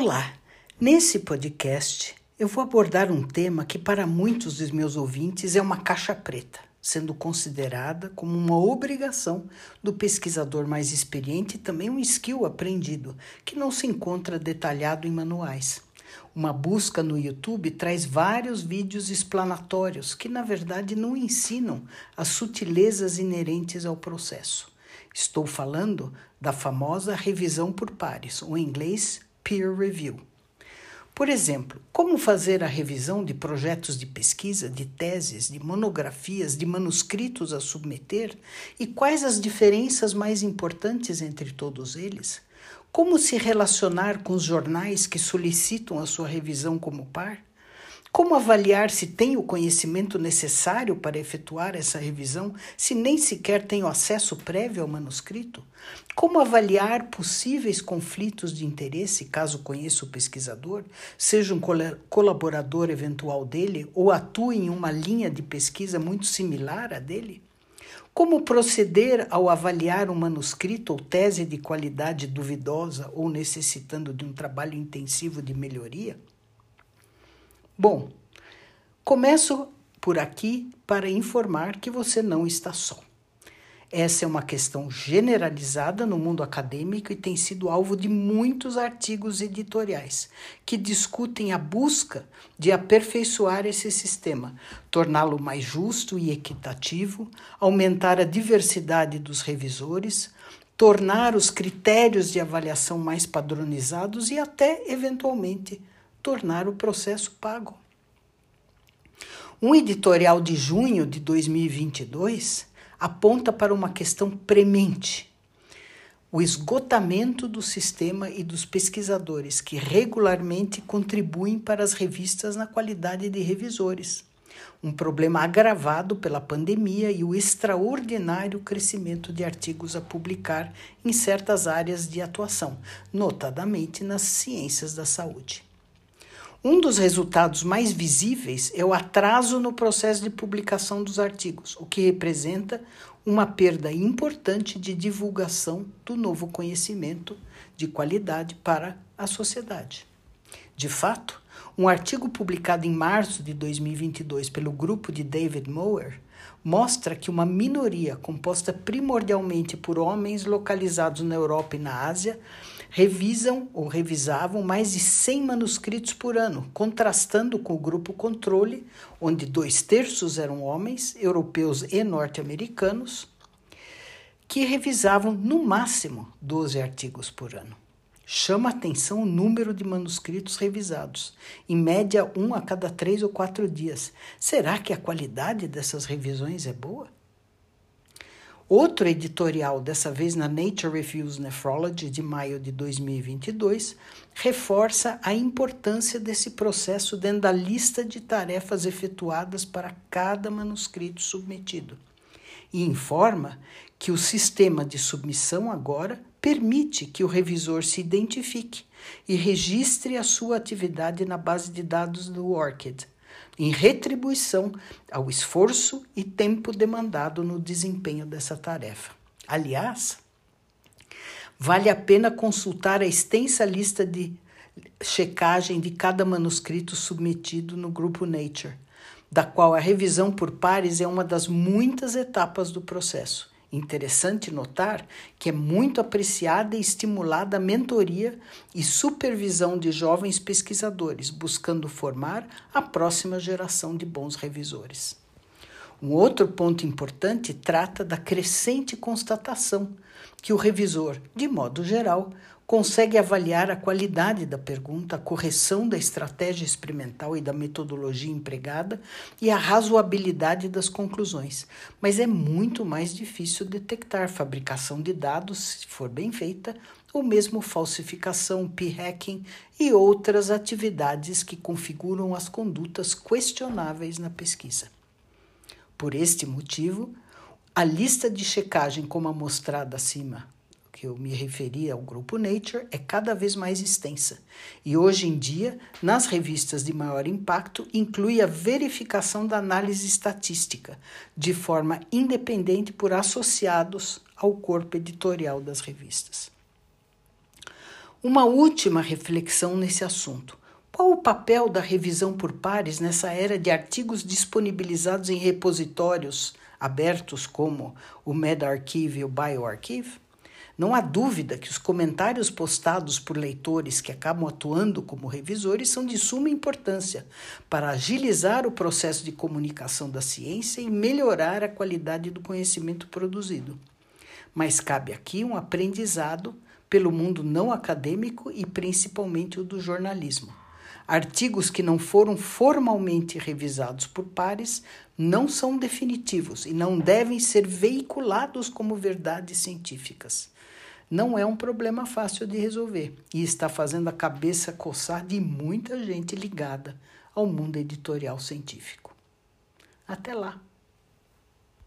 Olá! Nesse podcast eu vou abordar um tema que para muitos dos meus ouvintes é uma caixa preta, sendo considerada como uma obrigação do pesquisador mais experiente e também um skill aprendido, que não se encontra detalhado em manuais. Uma busca no YouTube traz vários vídeos explanatórios que, na verdade, não ensinam as sutilezas inerentes ao processo. Estou falando da famosa revisão por pares, ou em inglês peer review. Por exemplo, como fazer a revisão de projetos de pesquisa, de teses, de monografias, de manuscritos a submeter e quais as diferenças mais importantes entre todos eles? Como se relacionar com os jornais que solicitam a sua revisão como par? Como avaliar se tem o conhecimento necessário para efetuar essa revisão, se nem sequer tenho acesso prévio ao manuscrito? Como avaliar possíveis conflitos de interesse, caso conheça o pesquisador, seja um colaborador eventual dele ou atue em uma linha de pesquisa muito similar à dele? Como proceder ao avaliar um manuscrito ou tese de qualidade duvidosa ou necessitando de um trabalho intensivo de melhoria? Bom, começo por aqui para informar que você não está só. Essa é uma questão generalizada no mundo acadêmico e tem sido alvo de muitos artigos editoriais que discutem a busca de aperfeiçoar esse sistema, torná-lo mais justo e equitativo, aumentar a diversidade dos revisores, tornar os critérios de avaliação mais padronizados e até, eventualmente, tornar o processo pago. Um editorial de junho de 2022 aponta para uma questão premente: o esgotamento do sistema e dos pesquisadores que regularmente contribuem para as revistas na qualidade de revisores. Um problema agravado pela pandemia e o extraordinário crescimento de artigos a publicar em certas áreas de atuação, notadamente nas ciências da saúde. Um dos resultados mais visíveis é o atraso no processo de publicação dos artigos, o que representa uma perda importante de divulgação do novo conhecimento de qualidade para a sociedade. De fato, um artigo publicado em março de 2022 pelo grupo de David Mower mostra que uma minoria composta primordialmente por homens localizados na Europa e na Ásia revisam ou revisavam mais de 100 manuscritos por ano, contrastando com o grupo controle, onde dois terços eram homens, europeus e norte-americanos, que revisavam no máximo 12 artigos por ano. Chama atenção o número de manuscritos revisados, em média um a cada três ou quatro dias. Será que a qualidade dessas revisões é boa? Outro editorial, dessa vez na Nature Reviews Nephrology, de maio de 2022, reforça a importância desse processo dentro da lista de tarefas efetuadas para cada manuscrito submetido. E informa que o sistema de submissão agora permite que o revisor se identifique e registre a sua atividade na base de dados do ORCID em retribuição ao esforço e tempo demandado no desempenho dessa tarefa. Aliás, vale a pena consultar a extensa lista de checagem de cada manuscrito submetido no grupo Nature, da qual a revisão por pares é uma das muitas etapas do processo Interessante notar que é muito apreciada e estimulada a mentoria e supervisão de jovens pesquisadores, buscando formar a próxima geração de bons revisores. Um outro ponto importante trata da crescente constatação que o revisor, de modo geral, consegue avaliar a qualidade da pergunta, a correção da estratégia experimental e da metodologia empregada e a razoabilidade das conclusões. Mas é muito mais difícil detectar fabricação de dados, se for bem feita, ou mesmo falsificação, p-hacking e outras atividades que configuram as condutas questionáveis na pesquisa. Por este motivo, a lista de checagem, como amostrada acima, que eu me referi ao grupo Nature é cada vez mais extensa e hoje em dia, nas revistas de maior impacto, inclui a verificação da análise estatística de forma independente por associados ao corpo editorial das revistas. Uma última reflexão nesse assunto. Qual o papel da revisão por pares nessa era de artigos disponibilizados em repositórios abertos como o MedArchive e o BioArchive? Não há dúvida que os comentários postados por leitores que acabam atuando como revisores são de suma importância para agilizar o processo de comunicação da ciência e melhorar a qualidade do conhecimento produzido. Mas cabe aqui um aprendizado pelo mundo não acadêmico e principalmente o do jornalismo. Artigos que não foram formalmente revisados por pares não são definitivos e não devem ser veiculados como verdades científicas não é um problema fácil de resolver e está fazendo a cabeça coçar de muita gente ligada ao mundo editorial científico. Até lá!